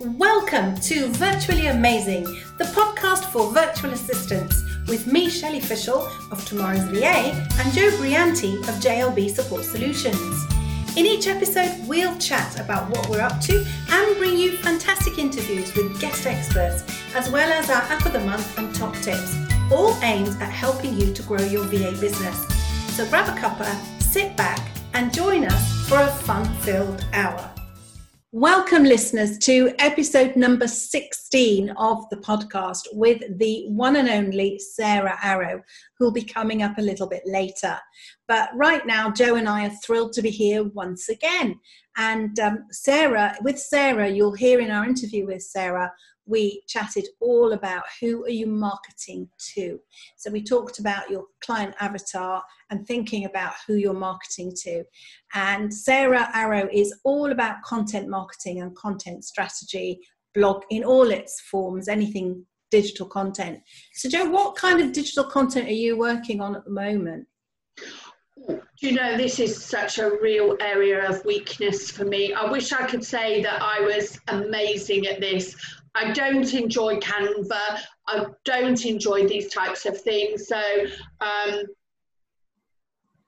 Welcome to Virtually Amazing, the podcast for virtual assistants, with me, Shelley Fishel of Tomorrow's VA, and Joe Brianti of JLB Support Solutions. In each episode, we'll chat about what we're up to and bring you fantastic interviews with guest experts, as well as our App of the Month and top tips, all aimed at helping you to grow your VA business. So grab a cuppa, sit back, and join us for a fun filled hour. Welcome, listeners, to episode number 16 of the podcast with the one and only Sarah Arrow, who'll be coming up a little bit later. But right now, Joe and I are thrilled to be here once again. And um, Sarah, with Sarah, you'll hear in our interview with Sarah we chatted all about who are you marketing to. So we talked about your client avatar and thinking about who you're marketing to. And Sarah Arrow is all about content marketing and content strategy, blog in all its forms, anything digital content. So Joe, what kind of digital content are you working on at the moment? Do you know, this is such a real area of weakness for me. I wish I could say that I was amazing at this. I don't enjoy Canva. I don't enjoy these types of things. So um,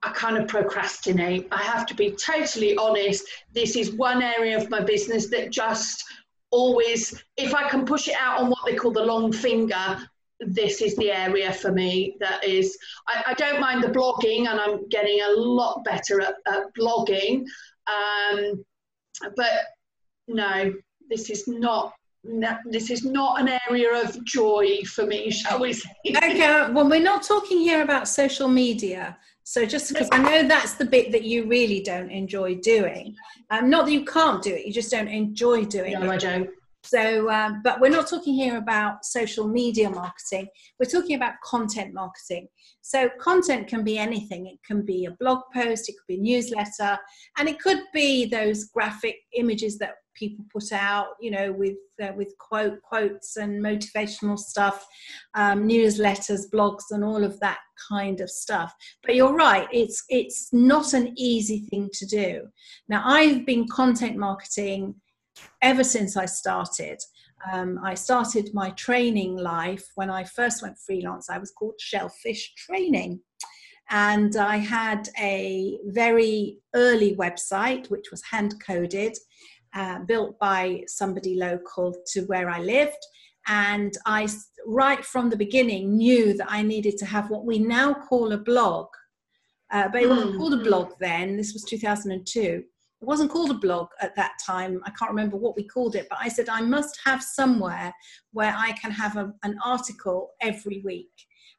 I kind of procrastinate. I have to be totally honest. This is one area of my business that just always, if I can push it out on what they call the long finger, this is the area for me that is I, I don't mind the blogging and i'm getting a lot better at, at blogging um, but no this is not no, this is not an area of joy for me, shall we say? okay, well, we're not talking here about social media. So just because I know that's the bit that you really don't enjoy doing, um, not that you can't do it, you just don't enjoy doing no, it. I don't. So, um, but we're not talking here about social media marketing. We're talking about content marketing. So, content can be anything. It can be a blog post, it could be a newsletter, and it could be those graphic images that people put out, you know, with uh, with quote quotes and motivational stuff, um, newsletters, blogs, and all of that kind of stuff. But you're right; it's it's not an easy thing to do. Now, I've been content marketing ever since I started. Um, I started my training life when I first went freelance. I was called Shellfish Training. And I had a very early website, which was hand coded, uh, built by somebody local to where I lived. And I, right from the beginning, knew that I needed to have what we now call a blog. Uh, but it wasn't mm. called a blog then, this was 2002 it wasn't called a blog at that time. I can't remember what we called it, but I said I must have somewhere where I can have a, an article every week.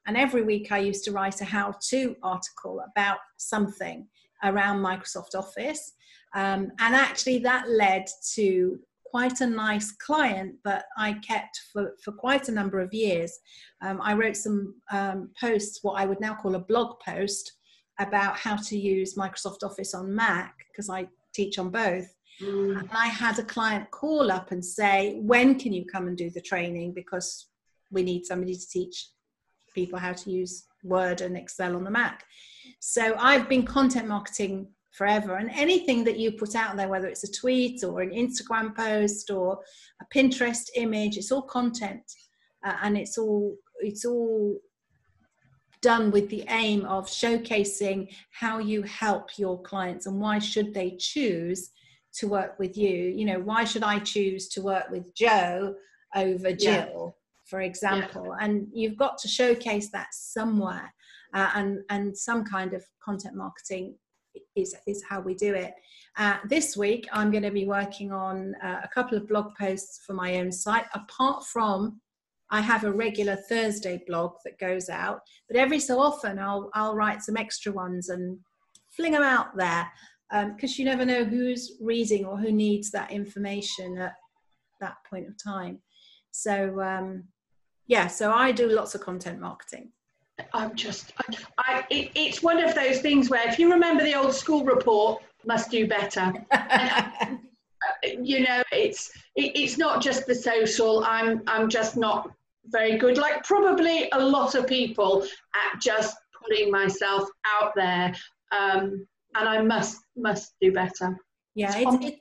And every week I used to write a how to article about something around Microsoft Office. Um, and actually, that led to quite a nice client that I kept for, for quite a number of years. Um, I wrote some um, posts, what I would now call a blog post, about how to use Microsoft Office on Mac because I teach on both. Mm. And I had a client call up and say, When can you come and do the training? Because we need somebody to teach people how to use Word and Excel on the Mac. So I've been content marketing forever. And anything that you put out there, whether it's a tweet or an Instagram post or a Pinterest image, it's all content. Uh, and it's all it's all done with the aim of showcasing how you help your clients and why should they choose to work with you you know why should i choose to work with joe over jill yeah. for example yeah. and you've got to showcase that somewhere uh, and and some kind of content marketing is is how we do it uh, this week i'm going to be working on uh, a couple of blog posts for my own site apart from I have a regular Thursday blog that goes out, but every so often I'll I'll write some extra ones and fling them out there because um, you never know who's reading or who needs that information at that point of time. So um, yeah, so I do lots of content marketing. I'm just, I, I it, it's one of those things where if you remember the old school report, must do better. you know, it's it, it's not just the social. I'm I'm just not very good, like probably a lot of people, at just putting myself out there. Um, and I must must do better. Yeah, it's, it's,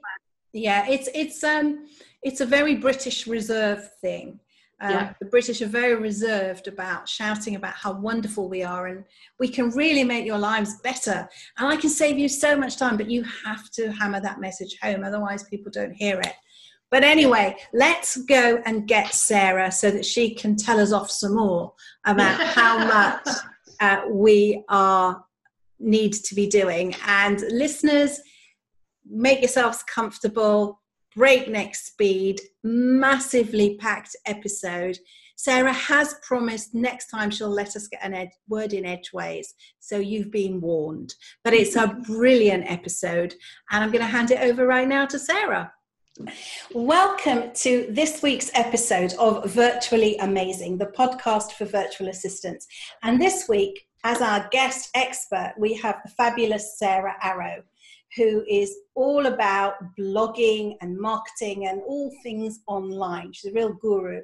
yeah, it's it's um it's a very British reserve thing. Um, Yeah. The British are very reserved about shouting about how wonderful we are and we can really make your lives better. And I can save you so much time, but you have to hammer that message home, otherwise, people don't hear it. But anyway, let's go and get Sarah so that she can tell us off some more about how much uh, we are need to be doing. And listeners, make yourselves comfortable, breakneck speed, massively packed episode. Sarah has promised next time she'll let us get an ed- word in edgeways, so you've been warned. But it's a brilliant episode, and I'm going to hand it over right now to Sarah. Welcome to this week's episode of Virtually Amazing, the podcast for virtual assistants. And this week, as our guest expert, we have the fabulous Sarah Arrow, who is all about blogging and marketing and all things online. She's a real guru.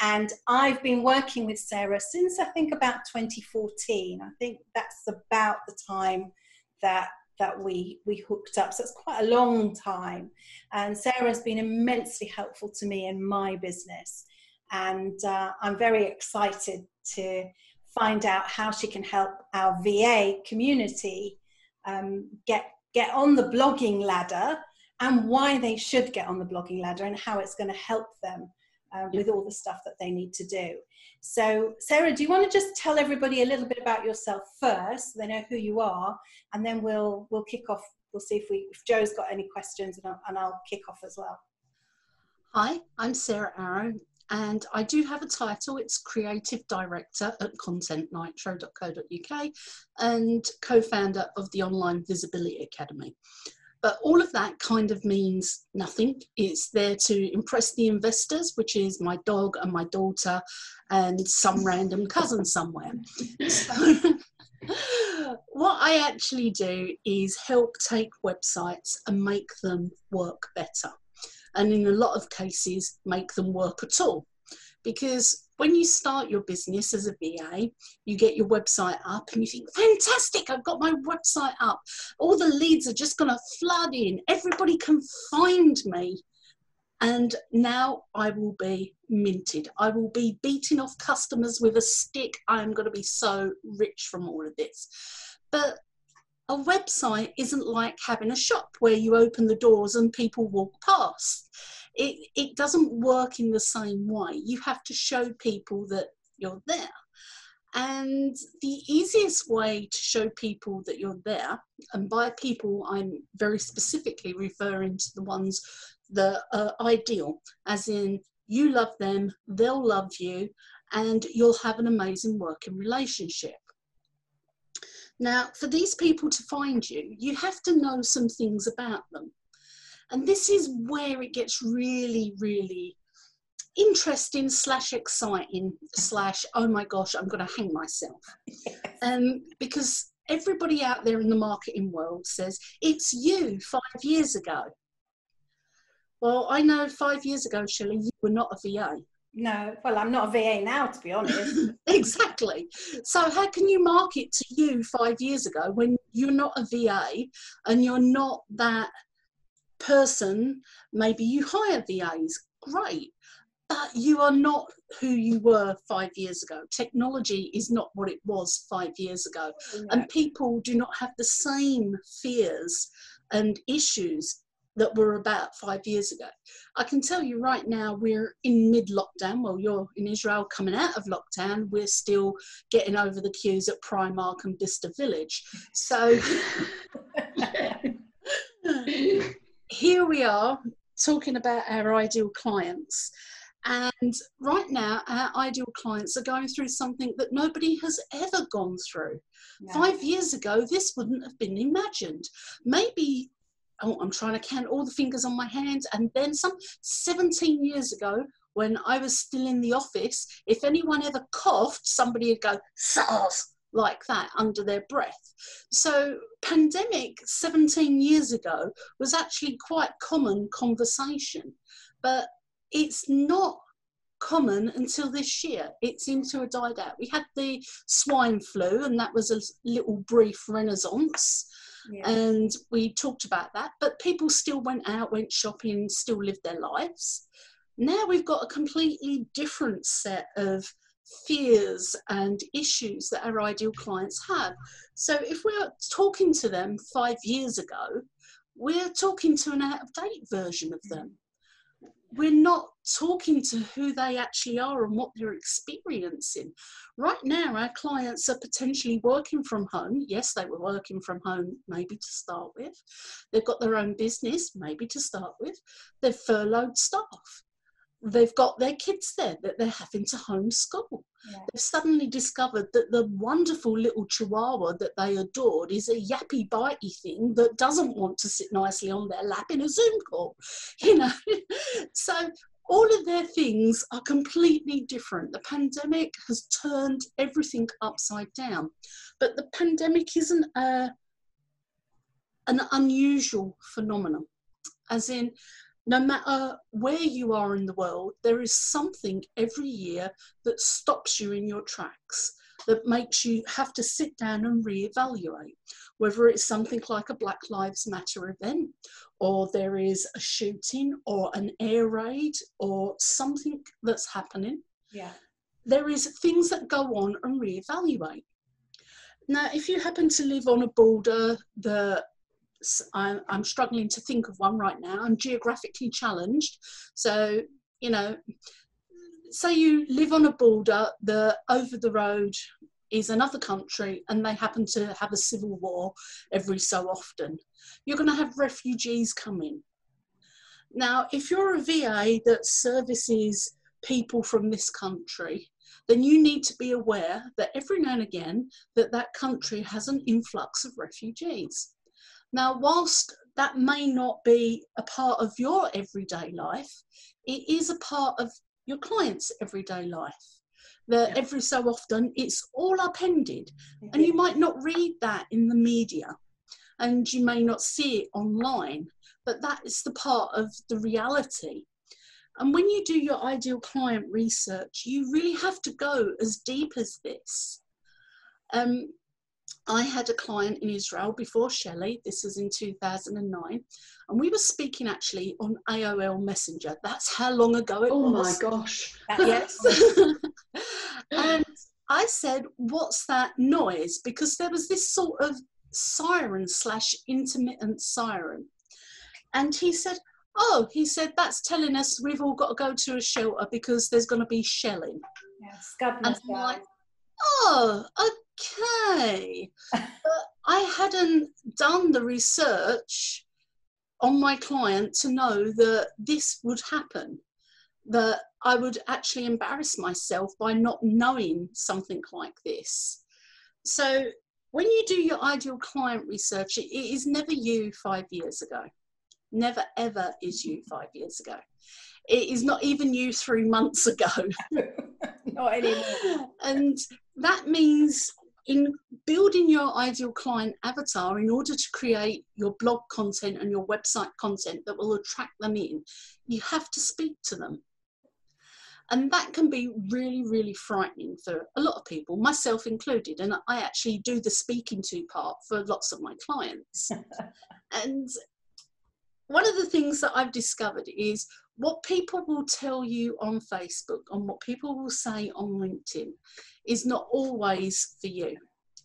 And I've been working with Sarah since I think about 2014. I think that's about the time that that we we hooked up. So it's quite a long time. And Sarah's been immensely helpful to me in my business. And uh, I'm very excited to find out how she can help our VA community um, get get on the blogging ladder and why they should get on the blogging ladder and how it's going to help them uh, with all the stuff that they need to do. So, Sarah, do you want to just tell everybody a little bit about yourself first, so they know who you are, and then we'll we'll kick off. We'll see if we if Joe's got any questions, and I'll, and I'll kick off as well. Hi, I'm Sarah Arrow, and I do have a title. It's Creative Director at ContentNitro.co.uk and co founder of the Online Visibility Academy. But all of that kind of means nothing. It's there to impress the investors, which is my dog and my daughter and some random cousin somewhere. So, what I actually do is help take websites and make them work better and in a lot of cases make them work at all because when you start your business as a VA, you get your website up and you think, fantastic, I've got my website up. All the leads are just going to flood in. Everybody can find me. And now I will be minted. I will be beating off customers with a stick. I'm going to be so rich from all of this. But a website isn't like having a shop where you open the doors and people walk past. It, it doesn't work in the same way. You have to show people that you're there. And the easiest way to show people that you're there, and by people, I'm very specifically referring to the ones that are ideal, as in you love them, they'll love you, and you'll have an amazing working relationship. Now, for these people to find you, you have to know some things about them. And this is where it gets really, really interesting slash exciting slash oh my gosh i'm going to hang myself um, because everybody out there in the marketing world says it's you five years ago well i know five years ago shelley you were not a va No, well, I'm not a VA now, to be honest. exactly. So how can you market to you five years ago when you're not a VA and you're not that person? Maybe you hire A's, great, but you are not who you were five years ago. Technology is not what it was five years ago, and people do not have the same fears and issues that were about five years ago. I can tell you right now, we're in mid lockdown. Well, you're in Israel coming out of lockdown. We're still getting over the queues at Primark and Bicester Village. So here we are talking about our ideal clients. And right now, our ideal clients are going through something that nobody has ever gone through. No. Five years ago, this wouldn't have been imagined. Maybe oh, I'm trying to count all the fingers on my hands. And then some 17 years ago, when I was still in the office, if anyone ever coughed, somebody would go, SARS, like that under their breath. So, pandemic 17 years ago was actually quite common conversation, but it's not common until this year. It seems to have died out. We had the swine flu, and that was a little brief renaissance. Yeah. And we talked about that, but people still went out, went shopping, still lived their lives. Now we've got a completely different set of fears and issues that our ideal clients have. So if we're talking to them five years ago, we're talking to an out of date version of them. We're not talking to who they actually are and what they're experiencing. Right now, our clients are potentially working from home. Yes, they were working from home maybe to start with. They've got their own business, maybe to start with. They've furloughed staff they've got their kids there that they're having to homeschool. Yeah. They've suddenly discovered that the wonderful little chihuahua that they adored is a yappy, bitey thing that doesn't want to sit nicely on their lap in a Zoom call. You know, so all of their things are completely different. The pandemic has turned everything upside down, but the pandemic isn't a, an unusual phenomenon, as in no matter where you are in the world, there is something every year that stops you in your tracks, that makes you have to sit down and reevaluate. Whether it's something like a Black Lives Matter event, or there is a shooting, or an air raid, or something that's happening. Yeah. There is things that go on and reevaluate. Now, if you happen to live on a border that I'm, I'm struggling to think of one right now. I'm geographically challenged. So, you know, say you live on a border, the over the road is another country and they happen to have a civil war every so often. You're going to have refugees coming. Now, if you're a VA that services people from this country, then you need to be aware that every now and again that that country has an influx of refugees. Now, whilst that may not be a part of your everyday life, it is a part of your client's everyday life. That yeah. every so often it's all upended, mm-hmm. and you might not read that in the media, and you may not see it online, but that is the part of the reality. And when you do your ideal client research, you really have to go as deep as this. Um, I had a client in Israel before Shelley, this was in 2009, and we were speaking actually on AOL Messenger. That's how long ago it oh was. Oh my gosh. yes. and I said, What's that noise? Because there was this sort of siren slash intermittent siren. And he said, Oh, he said, that's telling us we've all got to go to a shelter because there's going to be shelling. Yes, God and I'm like, oh, okay. but I hadn't done the research on my client to know that this would happen, that I would actually embarrass myself by not knowing something like this. So when you do your ideal client research, it is never you five years ago. Never ever is you five years ago. It is not even you three months ago. not anymore. And that means in building your ideal client avatar in order to create your blog content and your website content that will attract them in, you have to speak to them. And that can be really, really frightening for a lot of people, myself included. And I actually do the speaking to part for lots of my clients. and one of the things that I've discovered is what people will tell you on Facebook and what people will say on LinkedIn is not always for you.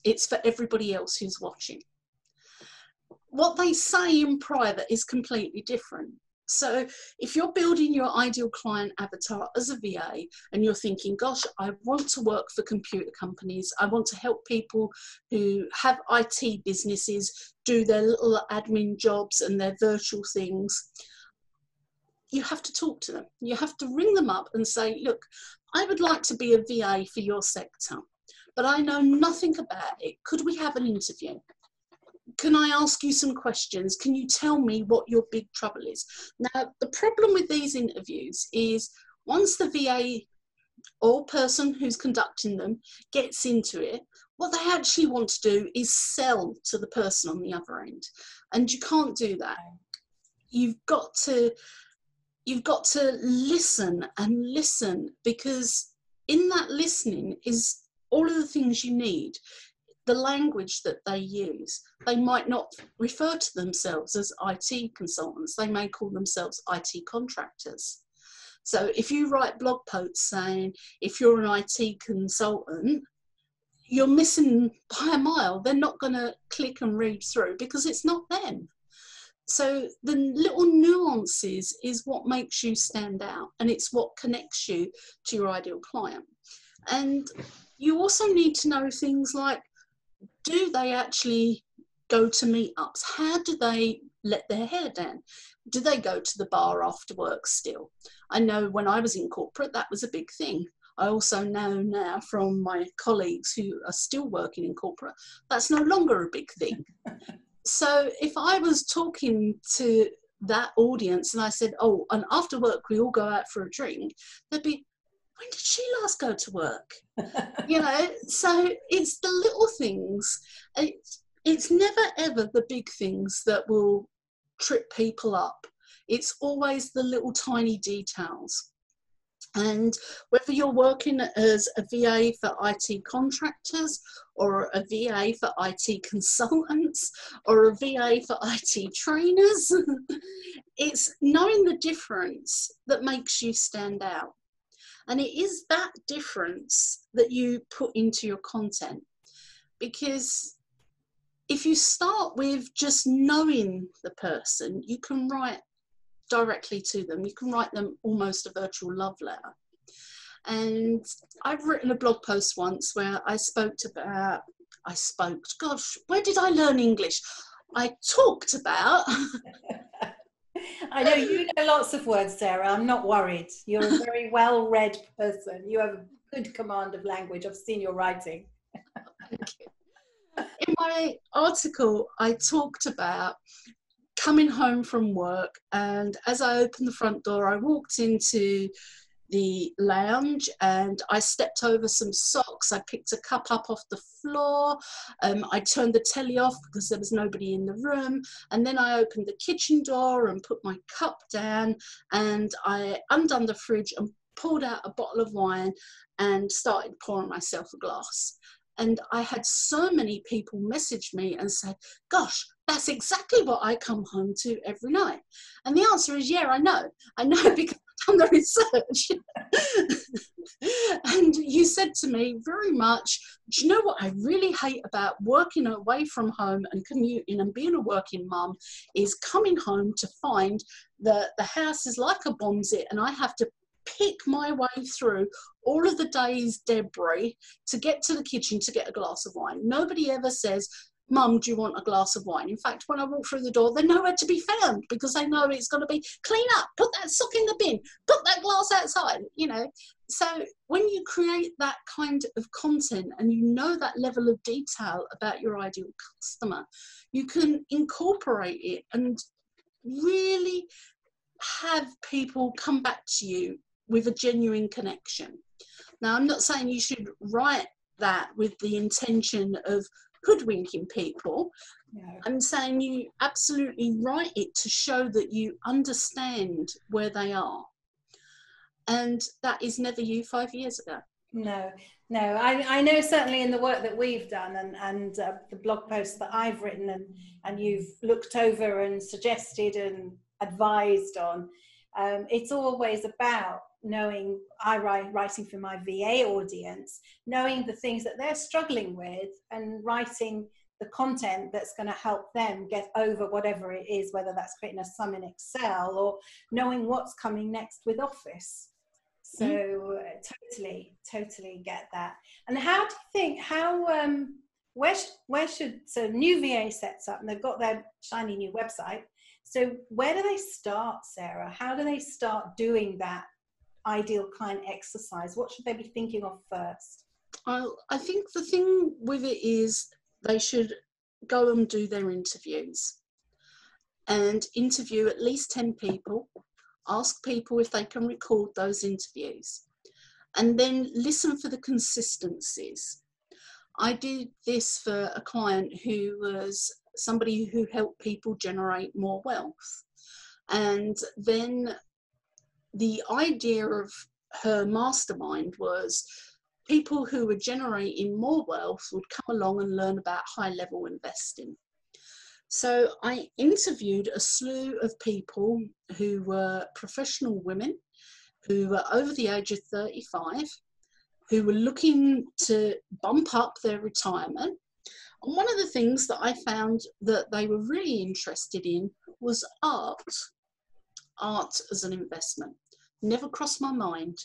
It's for everybody else who's watching. What they say in private is completely different. So if you're building your ideal client avatar as a VA and you're thinking, gosh, I want to work for computer companies, I want to help people who have IT businesses do their little admin jobs and their virtual things, you have to talk to them. You have to ring them up and say, look, I would like to be a VA for your sector, but I know nothing about it. Could we have an interview? Can I ask you some questions? Can you tell me what your big trouble is? Now, the problem with these interviews is once the VA or person who's conducting them gets into it, what they actually want to do is sell to the person on the other end. And you can't do that. You've got to you've got to listen and listen because in that listening is all of the things you need the language that they use. They might not refer to themselves as IT consultants, they may call themselves IT contractors. So if you write blog posts saying, if you're an IT consultant, you're missing by a mile. They're not going to click and read through because it's not them. So the little nuances is what makes you stand out and it's what connects you to your ideal client. And you also need to know things like do they actually go to meetups? How do they let their hair down? Do they go to the bar after work still? I know when I was in corporate, that was a big thing. I also know now from my colleagues who are still working in corporate, that's no longer a big thing. so if I was talking to that audience and I said, oh, and after work we all go out for a drink, they'd be, when did she last go to work? you know, so it's the little things. It's, it's never ever the big things that will trip people up. It's always the little tiny details. And whether you're working as a VA for IT contractors or a VA for IT consultants or a VA for IT trainers, it's knowing the difference that makes you stand out. And it is that difference that you put into your content. Because if you start with just knowing the person, you can write directly to them. You can write them almost a virtual love letter. And I've written a blog post once where I spoke about, uh, I spoke, gosh, where did I learn English? I talked about. I know you know lots of words, Sarah. I'm not worried. You're a very well read person. You have a good command of language. I've seen your writing. In my article, I talked about coming home from work, and as I opened the front door, I walked into the lounge and I stepped over some socks. I picked a cup up off the floor. Um, I turned the telly off because there was nobody in the room. And then I opened the kitchen door and put my cup down and I undone the fridge and pulled out a bottle of wine and started pouring myself a glass. And I had so many people message me and say, Gosh, that's exactly what I come home to every night. And the answer is, Yeah, I know. I know because I've the research. and you said to me very much, Do you know what I really hate about working away from home and commuting and being a working mum is coming home to find that the house is like a bonzit and I have to pick my way through all of the day's debris to get to the kitchen to get a glass of wine. Nobody ever says, Mum, do you want a glass of wine? In fact, when I walk through the door, they're nowhere to be found because they know it's going to be clean up, put that sock in the bin, put that glass outside, you know. So when you create that kind of content and you know that level of detail about your ideal customer, you can incorporate it and really have people come back to you with a genuine connection. Now, I'm not saying you should write that with the intention of hoodwinking people. No. I'm saying you absolutely write it to show that you understand where they are. And that is never you five years ago. No, no. I, I know certainly in the work that we've done and, and uh, the blog posts that I've written and, and you've looked over and suggested and advised on, um, it's always about knowing I write writing for my VA audience, knowing the things that they're struggling with and writing the content that's going to help them get over whatever it is, whether that's creating a sum in Excel or knowing what's coming next with Office. So mm. totally, totally get that. And how do you think how um where where should so new VA sets up and they've got their shiny new website. So where do they start, Sarah? How do they start doing that ideal client exercise? What should they be thinking of first? Well, I think the thing with it is they should go and do their interviews and interview at least 10 people, ask people if they can record those interviews, and then listen for the consistencies. I did this for a client who was somebody who helped people generate more wealth. And then the idea of her mastermind was people who were generating more wealth would come along and learn about high level investing. So I interviewed a slew of people who were professional women who were over the age of 35, who were looking to bump up their retirement. And one of the things that I found that they were really interested in was art, art as an investment. Never crossed my mind,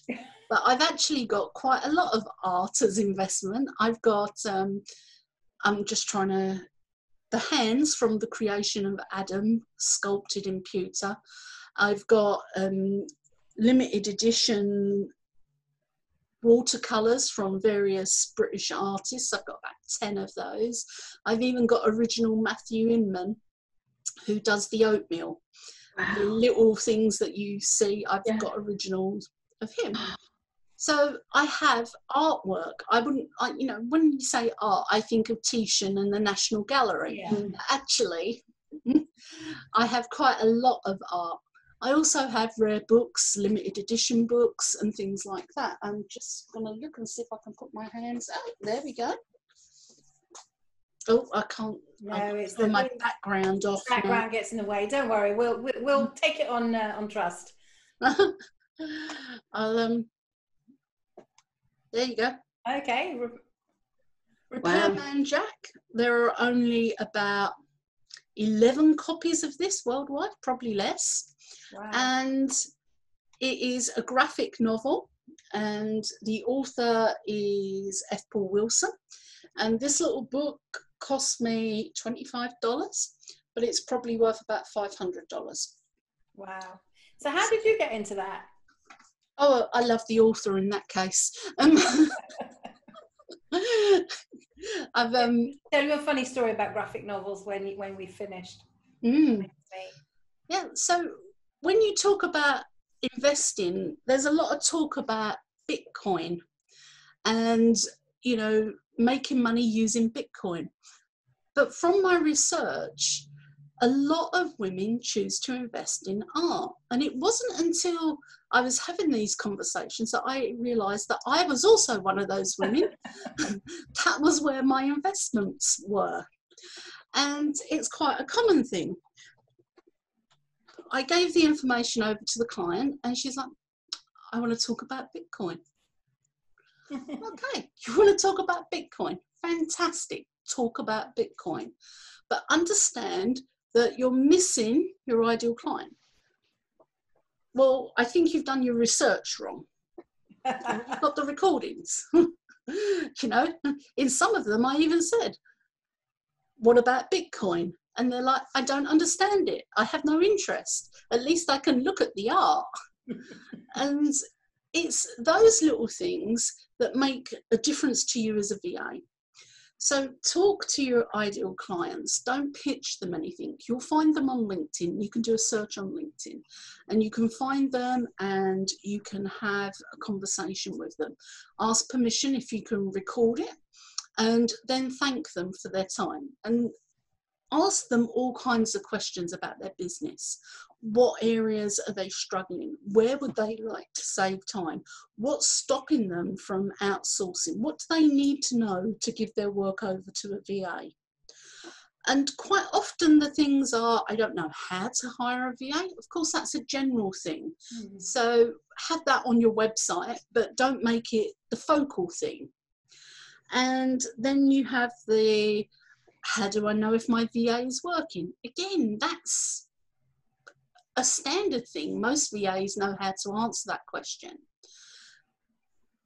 but I've actually got quite a lot of art as investment. I've got, um, I'm just trying to the hands from the creation of Adam sculpted in pewter. I've got um, limited edition watercolours from various British artists. I've got about 10 of those. I've even got original Matthew Inman who does the oatmeal. Wow. The little things that you see, I've yeah. got originals of him. So I have artwork. I wouldn't, I, you know, when you say art, I think of Titian and the National Gallery. Yeah. Mm. Actually, I have quite a lot of art. I also have rare books, limited edition books, and things like that. I'm just going to look and see if I can put my hands out. There we go. Oh, I can't. No, it's the my background off. Background now. gets in the way. Don't worry. We'll we'll, we'll take it on uh, on trust. I'll um there you go. Okay. Repairman wow. Jack. There are only about 11 copies of this worldwide, probably less. Wow. And it is a graphic novel, and the author is F. Paul Wilson. And this little book cost me $25, but it's probably worth about $500. Wow. So, how did you get into that? Oh, I love the author in that case. Um, I've um, tell you a funny story about graphic novels when you, when we finished. Mm. Yeah. So when you talk about investing, there's a lot of talk about Bitcoin, and you know making money using Bitcoin. But from my research, a lot of women choose to invest in art. And it wasn't until I was having these conversations that I realized that I was also one of those women. that was where my investments were. And it's quite a common thing. I gave the information over to the client, and she's like, I want to talk about Bitcoin. Okay, you want to talk about Bitcoin? Fantastic. Talk about Bitcoin. But understand that you're missing your ideal client. Well, I think you've done your research wrong. you've got the recordings. you know, in some of them, I even said, What about Bitcoin? And they're like, I don't understand it. I have no interest. At least I can look at the art. and it's those little things that make a difference to you as a VA. So talk to your ideal clients. Don't pitch them anything. You'll find them on LinkedIn. You can do a search on LinkedIn and you can find them and you can have a conversation with them. Ask permission if you can record it and then thank them for their time. And ask them all kinds of questions about their business. What areas are they struggling? Where would they like to save time? What's stopping them from outsourcing? What do they need to know to give their work over to a VA? And quite often the things are, I don't know how to hire a VA. Of course, that's a general thing. Mm. So have that on your website, but don't make it the focal thing. And then you have the how do I know if my VA is working? Again, that's a standard thing. Most VAs know how to answer that question.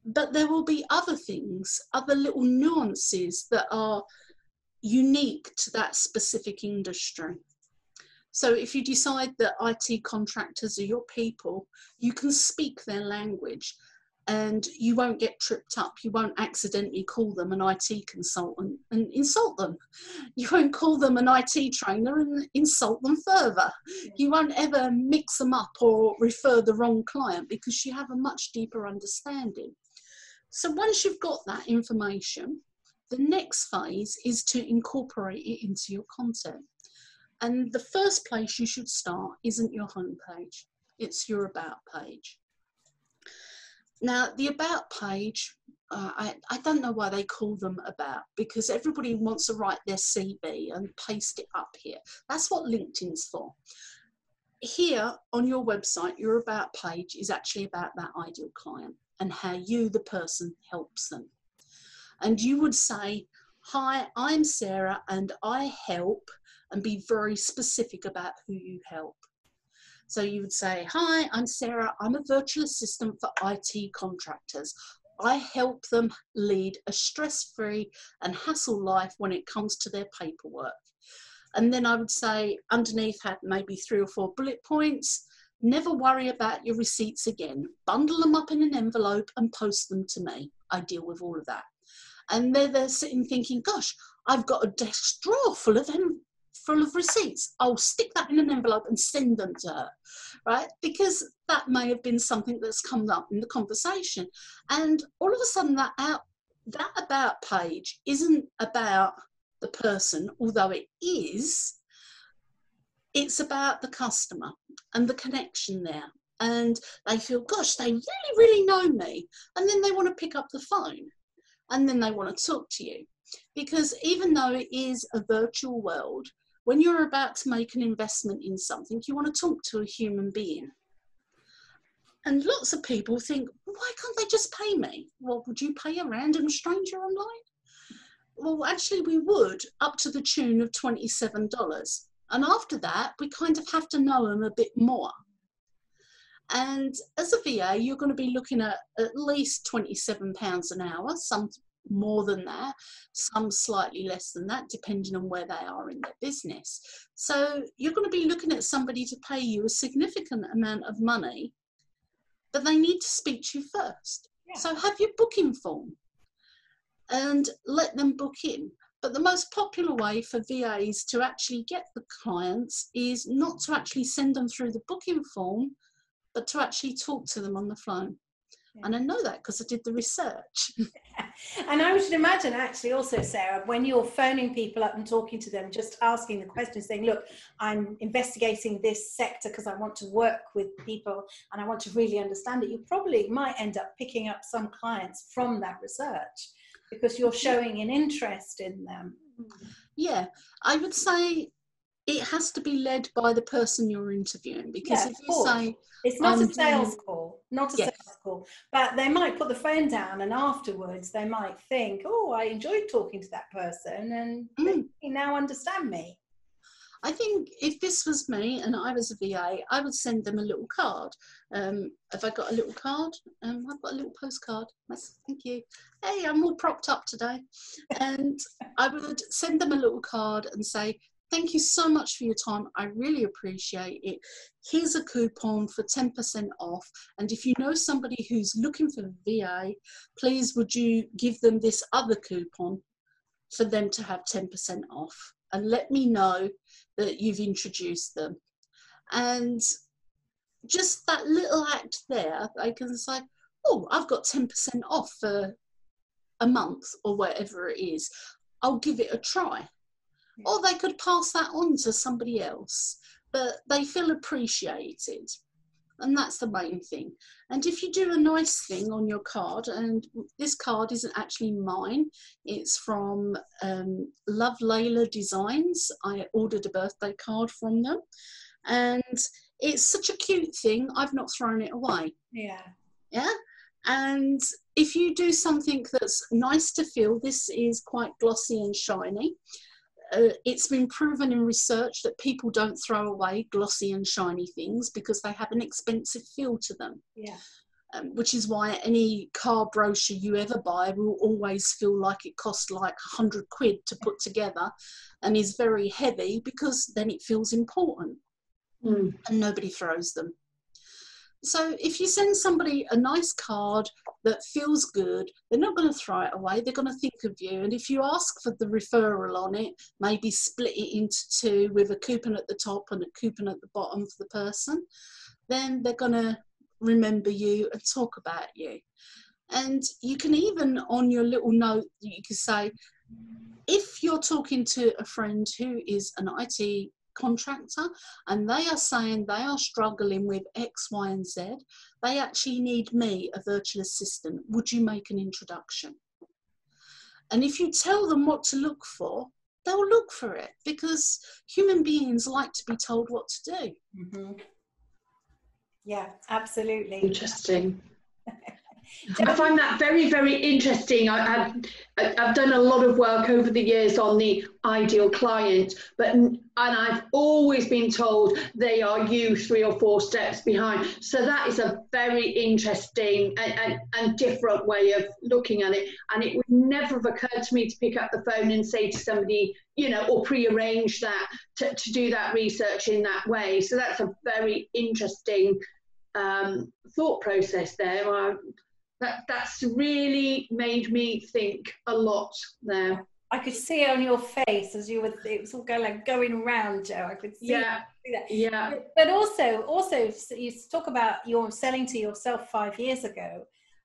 But there will be other things, other little nuances that are unique to that specific industry. So if you decide that IT contractors are your people, you can speak their language and you won't get tripped up. You won't accidentally call them an IT consultant and insult them. You won't call them an IT trainer and insult them further. You won't ever mix them up or refer the wrong client because you have a much deeper understanding. So once you've got that information, the next phase is to incorporate it into your content. And the first place you should start isn't your homepage, it's your about page. Now, the About page, uh, I, I don't know why they call them about because everybody wants to write their CV and paste it up here. That's what LinkedIn's for. Here on your website, your about page is actually about that ideal client and how you, the person, helps them. And you would say, Hi, I'm Sarah and I help, and be very specific about who you help. So you would say, Hi, I'm Sarah. I'm a virtual assistant for IT contractors. I help them lead a stress free and hassle life when it comes to their paperwork. And then I would say, underneath had maybe three or four bullet points. Never worry about your receipts again. Bundle them up in an envelope and post them to me. I deal with all of that. And they're, they're sitting thinking, gosh, I've got a desk drawer full of them full of receipts. I'll stick that in an envelope and send them to her, right? Because that may have been something that's come up in the conversation. And all of a sudden, that out, that about page isn't about the person, although it is. It's about the customer and the connection there. And they feel, gosh, they really, really know me. And then they want to pick up the phone and then they want to talk to you. Because even though it is a virtual world, when you're about to make an investment in something, you want to talk to a human being. And lots of people think, why can't they just pay me? Well, would you pay a random stranger online? Well, actually, we would up to the tune of $27. And after that, we kind of have to know them a bit more. And as a VA, you're going to be looking at at least £27 an hour, some more than that, some slightly less than that, depending on where they are in their business. So you're going to be looking at somebody to pay you a significant amount of money, but they need to speak to you first. Yeah. So have your booking form and let them book in. But the most popular way for VAs to actually get the clients is not to actually send them through the booking form, but to actually talk to them on the phone. Yeah. And I know that because I did the research. and I should imagine, actually, also, Sarah, when you're phoning people up and talking to them, just asking the questions, saying, Look, I'm investigating this sector because I want to work with people and I want to really understand it, you probably might end up picking up some clients from that research because you're showing an interest in them. Yeah, I would say it has to be led by the person you're interviewing because yeah, if you say it's not a sales doing, call not a yes. sales call but they might put the phone down and afterwards they might think oh i enjoyed talking to that person and mm. they now understand me I think if this was me and I was a VA, I would send them a little card. Um, have I got a little card? Um, I've got a little postcard. Yes, thank you. Hey, I'm all propped up today. And I would send them a little card and say, Thank you so much for your time. I really appreciate it. Here's a coupon for 10% off. And if you know somebody who's looking for VA, please would you give them this other coupon for them to have 10% off? And let me know that you've introduced them. And just that little act there, they can say, oh, I've got 10% off for a month or whatever it is. I'll give it a try or they could pass that on to somebody else but they feel appreciated. And that's the main thing. And if you do a nice thing on your card and this card isn't actually mine it's from um, love layla designs. I ordered a birthday card from them. And it's such a cute thing i've not thrown it away. Yeah. Yeah? And if you do something that's nice to feel this is quite glossy and shiny uh, it's been proven in research that people don't throw away glossy and shiny things because they have an expensive feel to them. Yeah. Um, which is why any car brochure you ever buy will always feel like it costs like 100 quid to put together and is very heavy because then it feels important mm. and nobody throws them. So if you send somebody a nice card that feels good, they're not going to throw it away. They're going to think of you. And if you ask for the referral on it, maybe split it into two with a coupon at the top and a coupon at the bottom for the person, then they're going to remember you and talk about you. And you can even on your little note, you can say, if you're talking to a friend who is an IT contractor and they are saying they are struggling with X, Y, and Z, they actually need me, a virtual assistant. Would you make an introduction? And if you tell them what to look for, they'll look for it because human beings like to be told what to do. Mm-hmm. Yeah, absolutely. Interesting. I find that very, very interesting. I, have I've done a lot of work over the years on the ideal client, but and I've always been told they are you three or four steps behind. So that is a very interesting and, and, and different way of looking at it. And it would never have occurred to me to pick up the phone and say to somebody, you know, or pre-arrange that to, to do that research in that way. So that's a very interesting um, thought process there. That that's really made me think a lot there. I could see it on your face as you were. It was all going like going around, Joe. I could see. Yeah. That. Yeah. But also, also, you talk about your selling to yourself five years ago.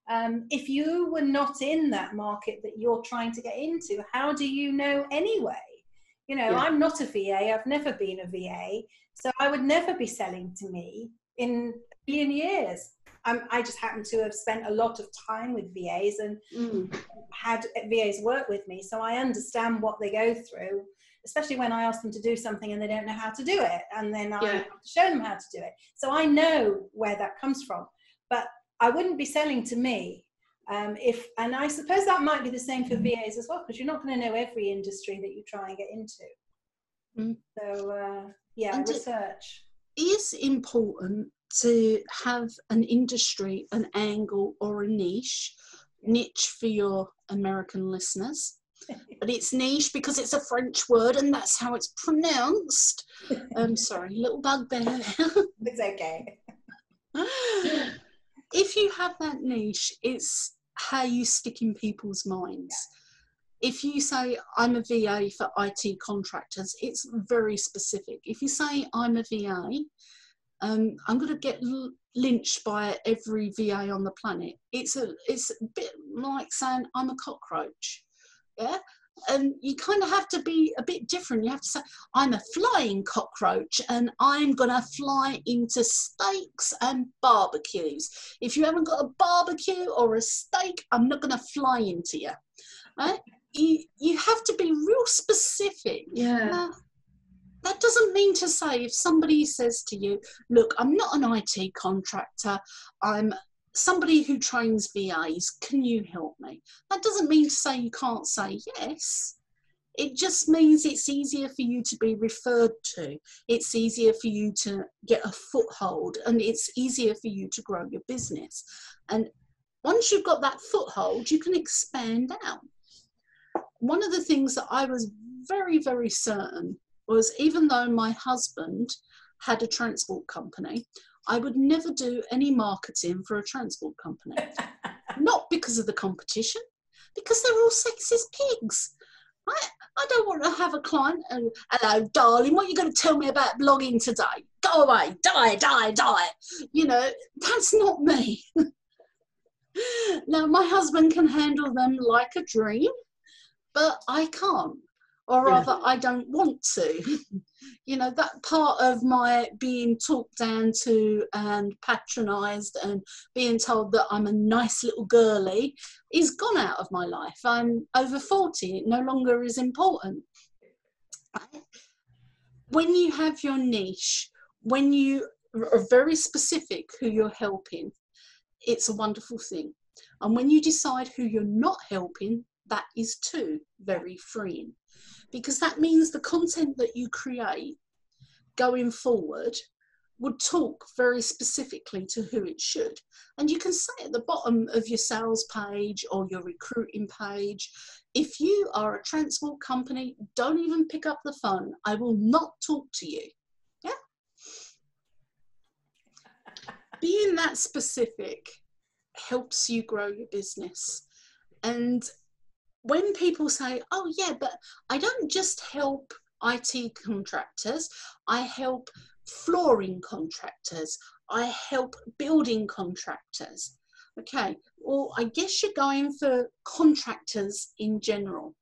Um, if you were not in that market that you're trying to get into, how do you know anyway? You know, yeah. I'm not a VA. I've never been a VA, so I would never be selling to me in a million years. I'm, i just happen to have spent a lot of time with VAs and mm. had VAs work with me, so I understand what they go through. Especially when I ask them to do something and they don't know how to do it, and then I have to show them how to do it. So I know where that comes from. But I wouldn't be selling to me um, if, and I suppose that might be the same for VAs as well, because you're not going to know every industry that you try and get into. Mm. So uh, yeah, and research is important to have an industry, an angle, or a niche. Niche for your American listeners. but it's niche because it's a French word and that's how it's pronounced. I'm um, sorry, little bugbear. it's okay. if you have that niche, it's how you stick in people's minds. If you say, I'm a VA for IT contractors, it's very specific. If you say, I'm a VA, um, I'm going to get lynched by every VA on the planet. It's a it's a bit like saying I'm a cockroach, yeah. And you kind of have to be a bit different. You have to say I'm a flying cockroach, and I'm going to fly into steaks and barbecues. If you haven't got a barbecue or a steak, I'm not going to fly into you. Right? You you have to be real specific. Yeah. Now, that doesn't mean to say if somebody says to you, look, I'm not an IT contractor, I'm somebody who trains VAs, can you help me? That doesn't mean to say you can't say yes. It just means it's easier for you to be referred to. It's easier for you to get a foothold and it's easier for you to grow your business. And once you've got that foothold, you can expand out. One of the things that I was very, very certain was even though my husband had a transport company, I would never do any marketing for a transport company. Not because of the competition, because they're all sexist pigs. I, I don't want to have a client and, hello, darling, what are you going to tell me about blogging today? Go away, die, die, die. You know, that's not me. now, my husband can handle them like a dream, but I can't or rather yeah. I don't want to. you know, that part of my being talked down to and patronised and being told that I'm a nice little girly is gone out of my life. I'm over 40, it no longer is important. When you have your niche, when you are very specific who you're helping, it's a wonderful thing. And when you decide who you're not helping, that is too very freeing because that means the content that you create going forward would talk very specifically to who it should. And you can say at the bottom of your sales page or your recruiting page, if you are a transport company, don't even pick up the phone. I will not talk to you. Yeah. Being that specific helps you grow your business. And when people say, oh, yeah, but I don't just help IT contractors, I help flooring contractors, I help building contractors. Okay, well, I guess you're going for contractors in general.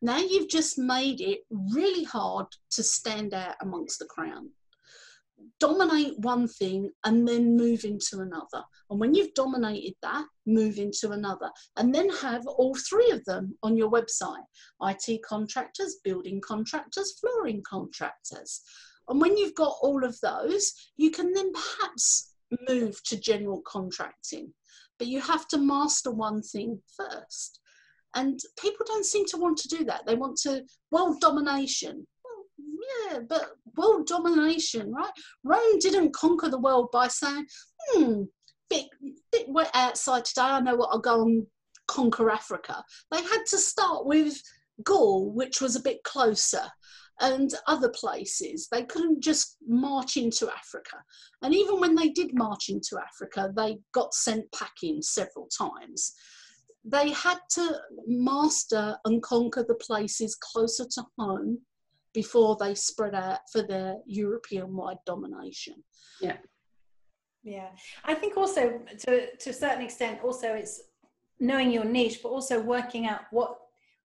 Now you've just made it really hard to stand out amongst the crowd. Dominate one thing and then move into another. And when you've dominated that, move into another. And then have all three of them on your website IT contractors, building contractors, flooring contractors. And when you've got all of those, you can then perhaps move to general contracting. But you have to master one thing first. And people don't seem to want to do that. They want to world domination. Yeah, but world domination, right? Rome didn't conquer the world by saying, hmm, bit, bit wet outside today. I know what I'll go and conquer Africa. They had to start with Gaul, which was a bit closer and other places. They couldn't just march into Africa. And even when they did march into Africa, they got sent packing several times. They had to master and conquer the places closer to home before they spread out for their European wide domination. Yeah. Yeah. I think also to, to a certain extent, also it's knowing your niche, but also working out what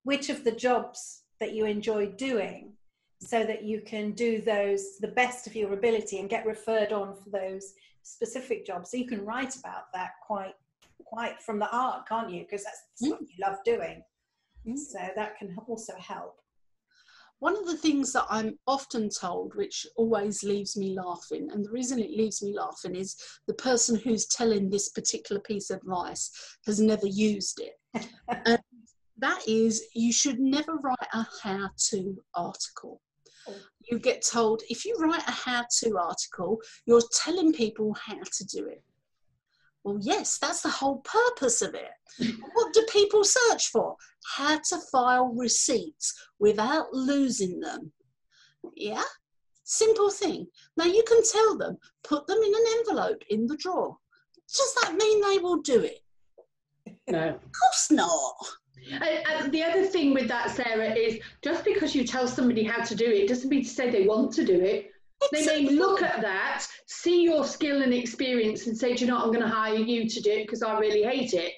which of the jobs that you enjoy doing so that you can do those the best of your ability and get referred on for those specific jobs. So you can write about that quite quite from the heart, can't you? Because that's mm. what you love doing. Mm. So that can also help. One of the things that I'm often told, which always leaves me laughing, and the reason it leaves me laughing is the person who's telling this particular piece of advice has never used it. and that is, you should never write a how to article oh. you get told if you write a how to article, you're telling people how to do it. Well, yes, that's the whole purpose of it. what do people search for? How to file receipts without losing them. Yeah? Simple thing. Now you can tell them, put them in an envelope in the drawer. Does that mean they will do it? No. Of course not. And the other thing with that, Sarah, is just because you tell somebody how to do it doesn't mean to say they want to do it. They may look at that, see your skill and experience, and say, Do you know what, I'm going to hire you to do it because I really hate it.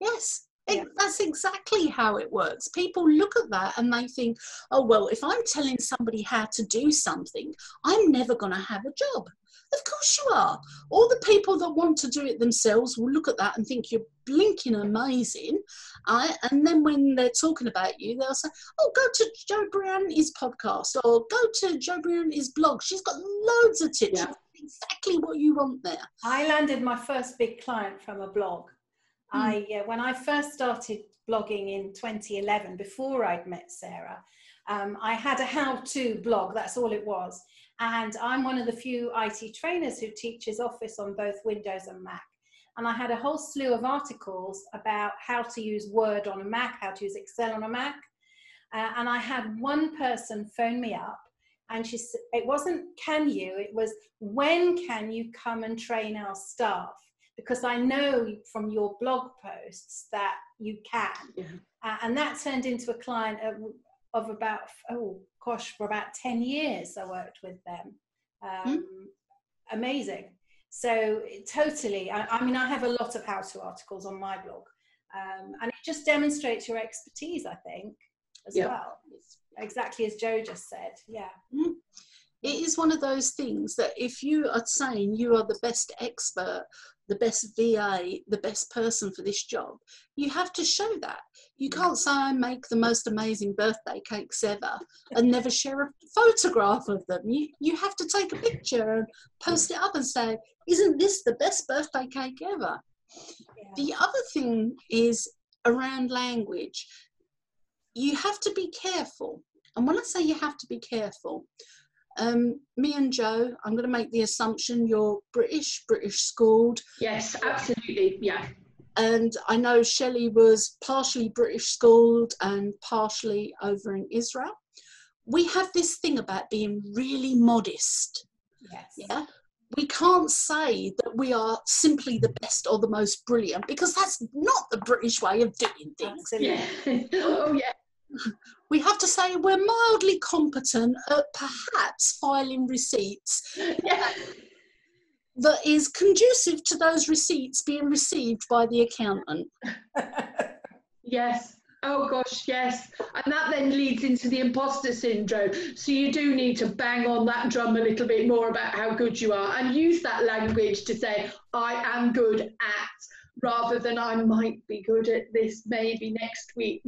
Yes, it, that's exactly how it works. People look at that and they think, oh, well, if I'm telling somebody how to do something, I'm never going to have a job. Of course you are. All the people that want to do it themselves will look at that and think you're blinking amazing. Uh, and then when they're talking about you, they'll say, oh, go to Jo Brianti's podcast or go to Jo Brianti's blog. She's got loads of tips. Yeah. Exactly what you want there. I landed my first big client from a blog. Mm. I uh, when I first started blogging in 2011, before I'd met Sarah, um, I had a how-to blog. That's all it was and I'm one of the few IT trainers who teaches Office on both Windows and Mac. And I had a whole slew of articles about how to use Word on a Mac, how to use Excel on a Mac. Uh, and I had one person phone me up and she said, it wasn't can you, it was when can you come and train our staff? Because I know from your blog posts that you can. Yeah. Uh, and that turned into a client of about, oh, gosh, for about 10 years I worked with them. Hmm? Um, mm. Amazing. So totally, I, I, mean, I have a lot of how-to articles on my blog, um, and it just demonstrates your expertise, I think, as yeah. well. Exactly as joe just said. Yeah. Mm. It is one of those things that if you are saying you are the best expert the best VA, the best person for this job. You have to show that. You can't say I make the most amazing birthday cakes ever and never share a photograph of them. You, you have to take a picture and post it up and say, Isn't this the best birthday cake ever? Yeah. The other thing is around language. You have to be careful. And when I say you have to be careful, um, me and Joe, I'm going to make the assumption you're British, British schooled. Yes, absolutely. Yeah. And I know Shelley was partially British schooled and partially over in Israel. We have this thing about being really modest. Yes. Yeah. We can't say that we are simply the best or the most brilliant because that's not the British way of doing things. Yeah. oh, yeah we have to say we're mildly competent at perhaps filing receipts yeah. That is conducive to those receipts being received by the accountant. yes. Oh gosh, yes. And that then leads into the imposter syndrome. So you do need to bang on that drum a little bit more about how good you are and use that language to say, I am good at, rather than I might be good at this maybe next week.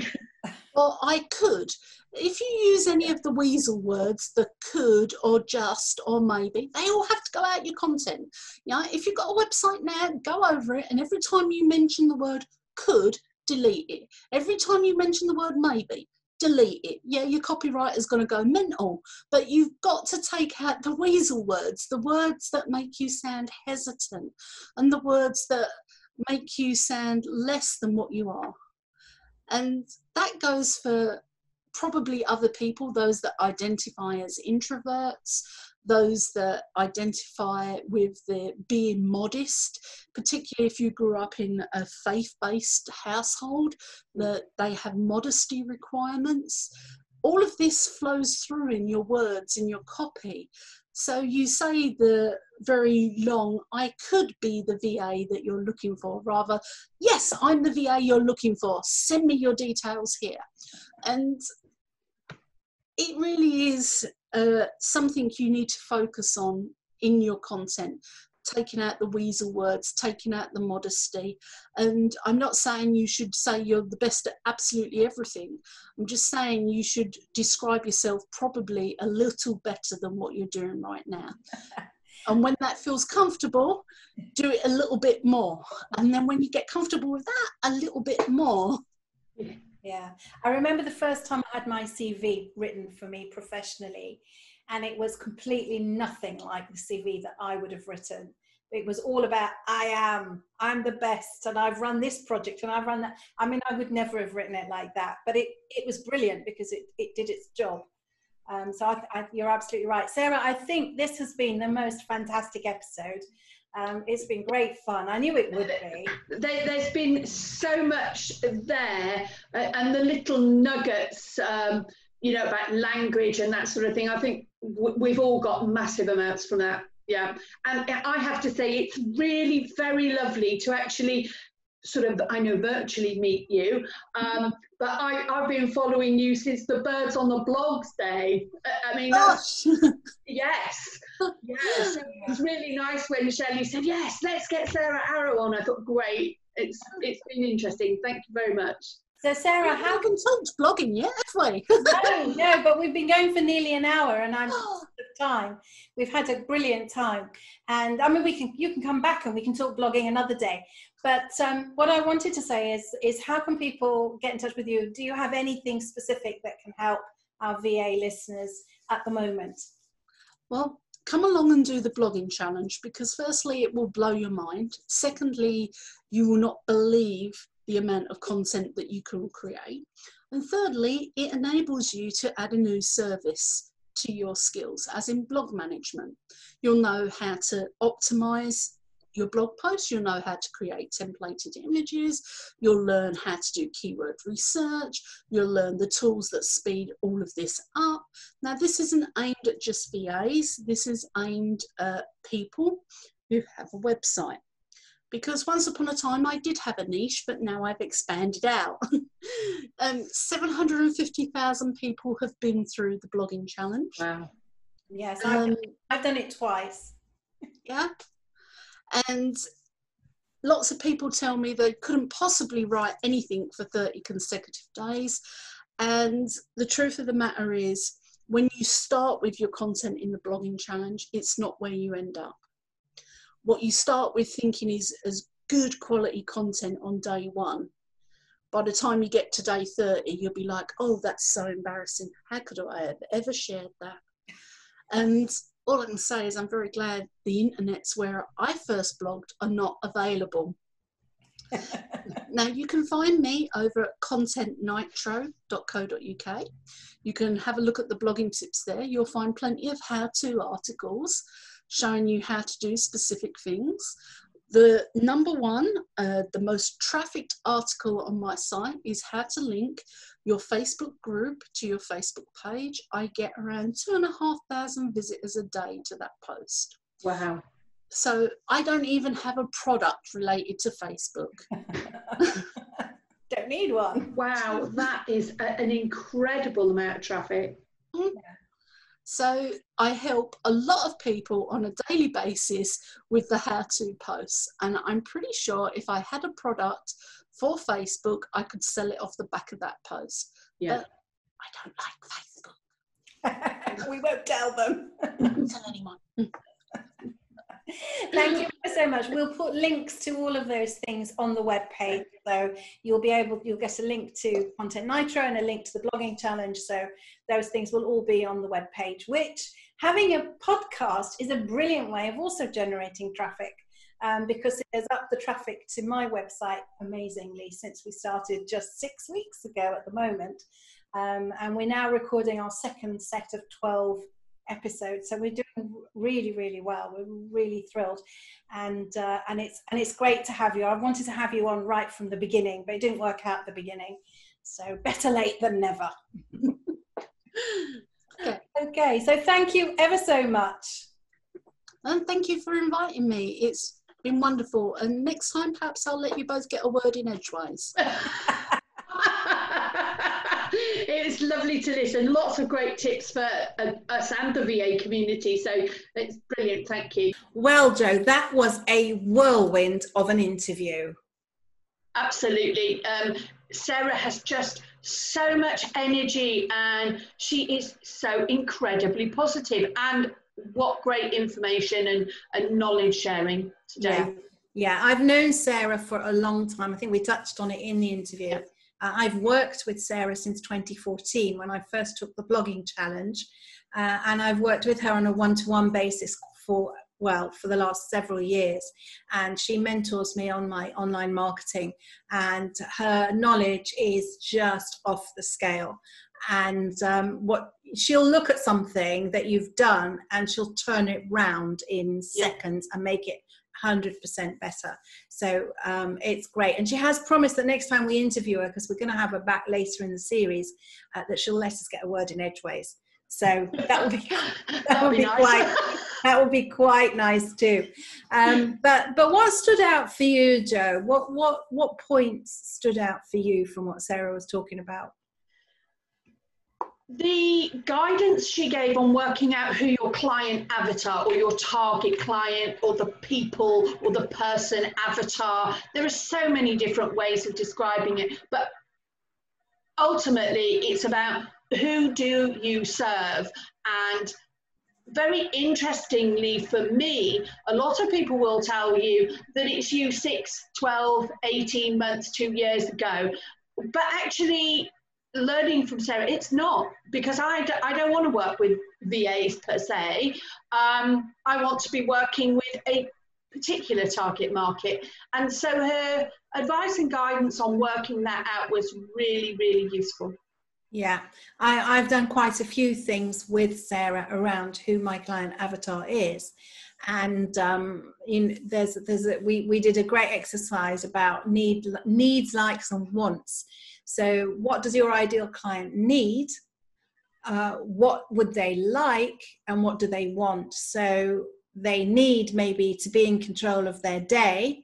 Well, I could. If you use any of the weasel words, the could or just or maybe, they all have to go out your content. Yeah, if you've got a website now, go over it, and every time you mention the word could, delete it. Every time you mention the word maybe, delete it. Yeah, your copywriter's going to go mental, but you've got to take out the weasel words, the words that make you sound hesitant, and the words that make you sound less than what you are. And that goes for probably other people, those that identify as introverts, those that identify with the being modest, particularly if you grew up in a faith-based household, mm. that they have modesty requirements. All of this flows through in your words, in your copy. So you say the very long, I could be the VA that you're looking for, rather, yes, I'm the VA you're looking for, send me your details here. And it really is uh, something you need to focus on in your content taking out the weasel words, taking out the modesty. And I'm not saying you should say you're the best at absolutely everything. I'm just saying you should describe yourself probably a little better than what you're doing right now. and when that feels comfortable, do it a little bit more. And then when you get comfortable with that, a little bit more. Yeah, I remember the first time I had my CV written for me professionally, and it was completely nothing like the CV that I would have written. It was all about I am, I'm the best, and I've run this project and I've run that. I mean, I would never have written it like that, but it, it was brilliant because it, it did its job. Um, so I, I, you're absolutely right. Sarah, I think this has been the most fantastic episode. Um, it's been great fun. I knew it would be. There, has been so much there, uh, and the little nuggets, um, you know, about language and that sort of thing. I think we've all got massive amounts from that. Yeah, and I have to say, it's really very lovely to actually sort of I know virtually meet you, um, but I, I've been following you since the Birds on the Blogs day. I mean, yes, yes. It was really nice when Shelley said, "Yes, let's get Sarah Arrow on." I thought, great. It's it's been interesting. Thank you very much. So Sarah, how can talk blogging yet, have we? no, no, but we've been going for nearly an hour, and I'm time. We've had a brilliant time, and I mean, we can you can come back and we can talk blogging another day. But um, what I wanted to say is is how can people get in touch with you? Do you have anything specific that can help our VA listeners at the moment? Well, come along and do the blogging challenge because firstly it will blow your mind secondly you will not believe the amount of content that you can create and thirdly it enables you to add a new service to your skills as in blog management you'll know how to optimize your blog posts, you'll know how to create templated images, you'll learn how to do keyword research, you'll learn the tools that speed all of this up. Now, this isn't aimed at just VAs, this is aimed at people who have a website. Because once upon a time I did have a niche, but now I've expanded out. um, 750,000 people have been through the blogging challenge. Wow. Yes, um, I've, I've done it twice. Yeah, and lots of people tell me they couldn't possibly write anything for 30 consecutive days. And the truth of the matter is, when you start with your content in the blogging challenge, it's not where you end up. What you start with thinking is as good quality content on day one. By the time you get to day 30, you'll be like, oh, that's so embarrassing. How could I have ever shared that? And all I can say is I'm very glad the internets where I first blogged are not available. now you can find me over at contentnitro.co.uk. You can have a look at the blogging tips there. You'll find plenty of how-to articles showing you how to do specific things. The number one, uh, the most trafficked article on my site is how to link your Facebook group to your Facebook page. I get around two and a half thousand visitors a day to that post. Wow. So I don't even have a product related to Facebook. don't need one. Wow, that is a, an incredible amount of traffic. Mm. So I help a lot of people on a daily basis with the how to posts. And I'm pretty sure if I had a product for Facebook, I could sell it off the back of that post. Yeah. But I don't like Facebook. we won't tell them. tell anyone. Thank you so much. We'll put links to all of those things on the web page. So you'll be able, you'll get a link to Content Nitro and a link to the blogging challenge. So those things will all be on the web page, which having a podcast is a brilliant way of also generating traffic. Um, because it has upped the traffic to my website amazingly since we started just six weeks ago at the moment. Um, and we're now recording our second set of 12 episode. So we're doing really, really well. We're really thrilled, and uh, and it's and it's great to have you. I wanted to have you on right from the beginning, but it didn't work out at the beginning. So better late than never. okay. okay. So thank you ever so much. And thank you for inviting me. It's been wonderful. And next time, perhaps I'll let you both get a word in edgewise. it's lovely to listen. Lots of great tips for uh, us and the VA community. So it's brilliant. Thank you. Well, Joe, that was a whirlwind of an interview. Absolutely. Um, Sarah has just so much energy and she is so incredibly positive and what great information and, and knowledge sharing today. Yeah. yeah, I've known Sarah for a long time. I think we touched on it in the interview. Uh, I've worked with Sarah since 2014 when I first took the blogging challenge, uh, and I've worked with her on a one to one basis for well for the last several years. And she mentors me on my online marketing and her knowledge is just off the scale. And um, what she'll look at something that you've done and she'll turn it round in seconds and make it 100% better. So um, it's great. And she has promised that next time we interview her, because we're going to have her back later in the series, uh, that she'll let us get a word in edgeways. So that would be that would be, be nice. quite that would be quite nice too. Um, but but what stood out for you, Joe? What what what points stood out for you from what Sarah was talking about? The guidance she gave on working out who your client avatar or your target client or the people or the person avatar there are so many different ways of describing it but ultimately it's about who do you serve. And very interestingly for me a lot of people will tell you that it's you 6 12 18 months 2 years ago but actually learning from Sarah, it's not because I, do, I don't want to work with VAs per se. Um, I want to be working with a particular target market. And so her advice and guidance on working that out was really, really useful. Yeah, I, I've done quite a few things with Sarah around who my client avatar is. And um, in, there's, there's a, we, we did a great exercise about need, needs, likes, and wants so, what does your ideal client need? Uh, what would they like and what do they want? So, they need maybe to be in control of their day.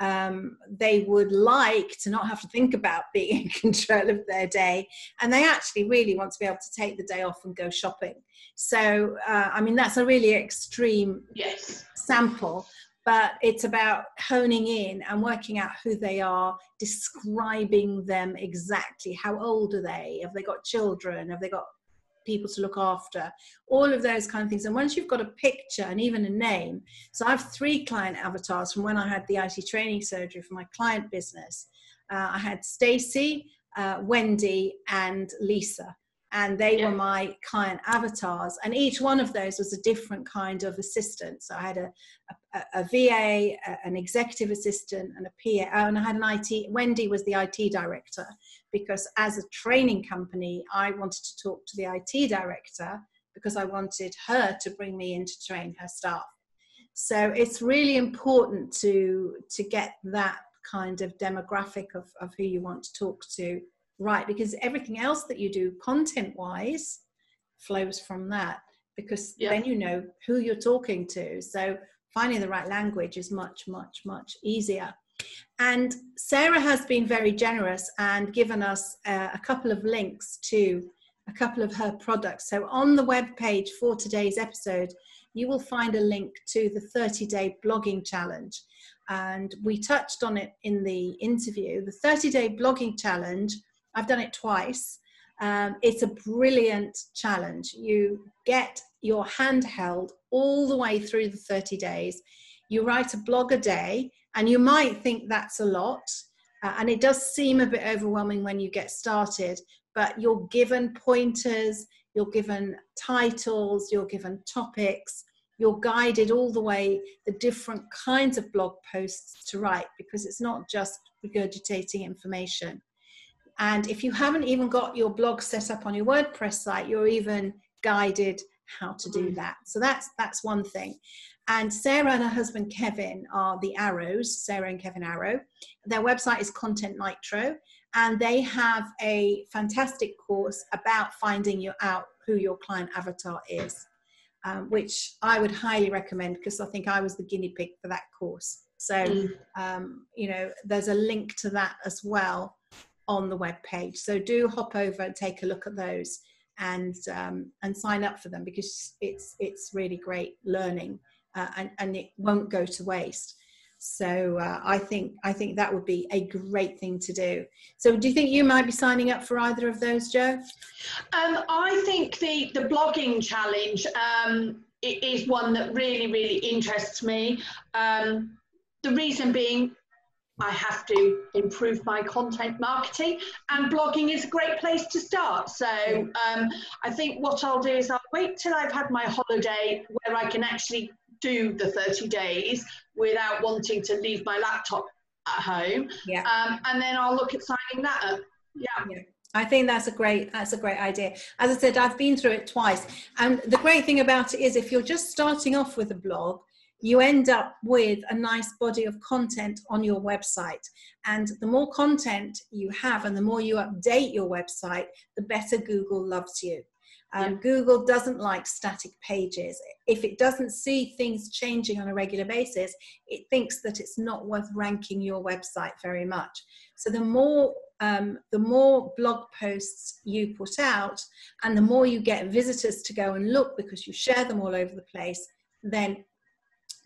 Um, they would like to not have to think about being in control of their day, and they actually really want to be able to take the day off and go shopping. So, uh, I mean, that's a really extreme yes. sample, but it's about honing in and working out who they are, describing them exactly. How old are they? Have they got children? Have they got people to look after? All of those kind of things. And once you've got a picture and even a name, so I have three client avatars from when I had the IT training surgery for my client business. Uh, I had Stacy, uh, Wendy, and Lisa and they yeah. were my client avatars and each one of those was a different kind of assistant. So i had a, a, a va a, an executive assistant and a pa oh, and i had an it wendy was the it director because as a training company i wanted to talk to the it director because i wanted her to bring me in to train her staff. So it's really important to to get that kind of demographic of, of who you want to talk to right because everything else that you do content wise flows from that because yeah. then you know who you're talking to so finding the right language is much much much easier And Sarah has been very generous and given us uh, a couple of links to a couple of her products. So on the web page for today's episode, you will find a link to the 30 day blogging challenge. And we touched on it in the interview. The 30 day blogging challenge, I've done it twice. Um, it's a brilliant challenge. You get your handheld all the way through the 30 days. You write a blog a day, and you might think that's a lot. Uh, and it does seem a bit overwhelming when you get started, but you're given pointers, you're given titles, you're given topics, you're guided all the way the different kinds of blog posts to write because it's not just regurgitating information. And if you haven't even got your blog set up on your WordPress site, you're even guided how to do mm. that. So that's that's one thing. And Sarah and her husband Kevin are the Arrows, Sarah and Kevin Arrow. Their website is Content Nitro, and they have a fantastic course about finding you out who your client avatar is, um, which I would highly recommend because I think I was the guinea pig for that course. So, mm. um, you know, there's a link to that as well on the web page. So do hop over and take a look at those and um, and sign up for them because it's it's really great learning uh, and and it won't go to waste. So uh, I think I think that would be a great thing to do. So do you think you might be signing up for either of those, Joe? Um, I think the the blogging challenge um, is one that really really interests me. Um, the reason being I have to improve my content marketing, and blogging is a great place to start. So, um, I think what I'll do is I'll wait till I've had my holiday where I can actually do the 30 days without wanting to leave my laptop at home. Yeah. Um, and then I'll look at signing that up. Yeah. yeah. I think that's a great that's a great idea. As I said, I've been through it twice, and the great thing about it is if you're just starting off with a blog, you end up with a nice body of content on your website. And the more content you have and the more you update your website, the better Google loves you. Um, yeah. Google doesn't like static pages. If it doesn't see things changing on a regular basis, it thinks that it's not worth ranking your website very much. So the more um, the more blog posts you put out, and the more you get visitors to go and look because you share them all over the place, then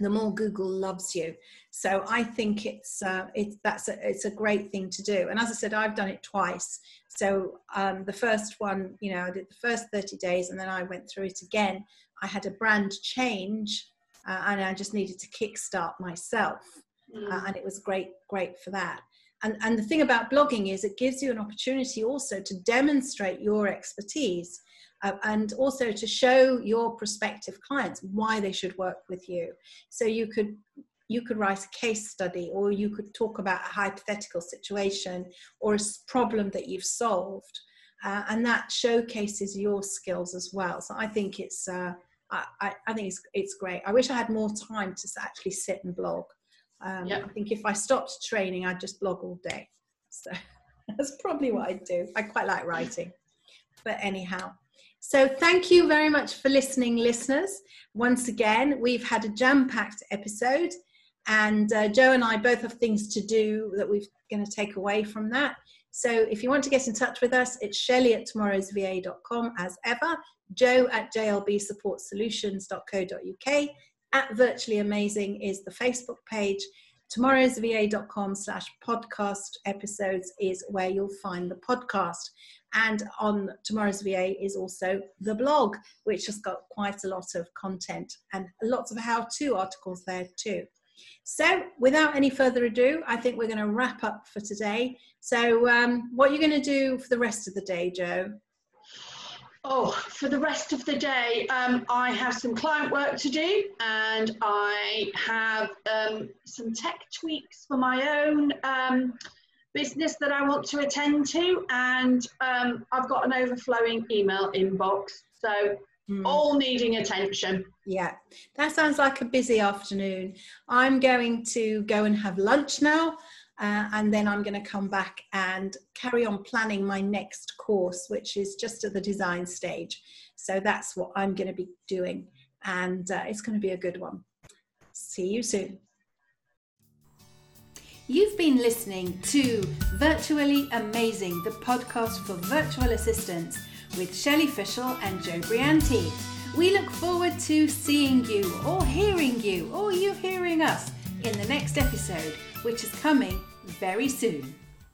the more Google loves you. So I think it's uh, it's that's a, it's a great thing to do. And as I said, I've done it twice. So um, the first one, you know, I did the first 30 days, and then I went through it again. I had a brand change, uh, and I just needed to kickstart myself, mm. uh, and it was great, great for that. And, and the thing about blogging is it gives you an opportunity also to demonstrate your expertise uh, and also to show your prospective clients why they should work with you. So you could you could write a case study or you could talk about a hypothetical situation or a problem that you've solved. Uh, and that showcases your skills as well. So i think it's uh, I, I, think it's, it's great. I wish i had more time to actually sit and blog. Um, yep. i think if i stopped training i'd just blog all day. So that's probably what i'd do. I quite like writing. But anyhow so, thank you very much for listening, listeners. Once again, we've had a jam packed episode, and uh, Jo and I both have things to do that we're going to take away from that. So, if you want to get in touch with us, it's Shelley at tomorrowsva.com as ever, Joe at jlbsupportsolutions.co.uk. At Virtually Amazing is the Facebook page. Tomorrowsva.com slash podcast episodes is where you'll find the podcast. And on Tomorrow's VA is also the blog, which has got quite a lot of content and lots of how to articles there too. So, without any further ado, I think we're going to wrap up for today. So, um, what are you going to do for the rest of the day, Joe? Oh, for the rest of the day, um, I have some client work to do and I have um, some tech tweaks for my own um, business that I want to attend to, and um, I've got an overflowing email inbox. So Mm. all needing attention. Yeah, that sounds like a busy afternoon. I'm going to go and have lunch now, uh, and then I'm going to come back and carry on planning my next course, which is just at the design stage. So that's what I'm going to be doing, and uh, it's going to be a good one. See you soon. You've been listening to Virtually Amazing, the podcast for virtual assistants with Shelley Fishel and Joe Brianti. We look forward to seeing you or hearing you or you hearing us in the next episode, which is coming very soon.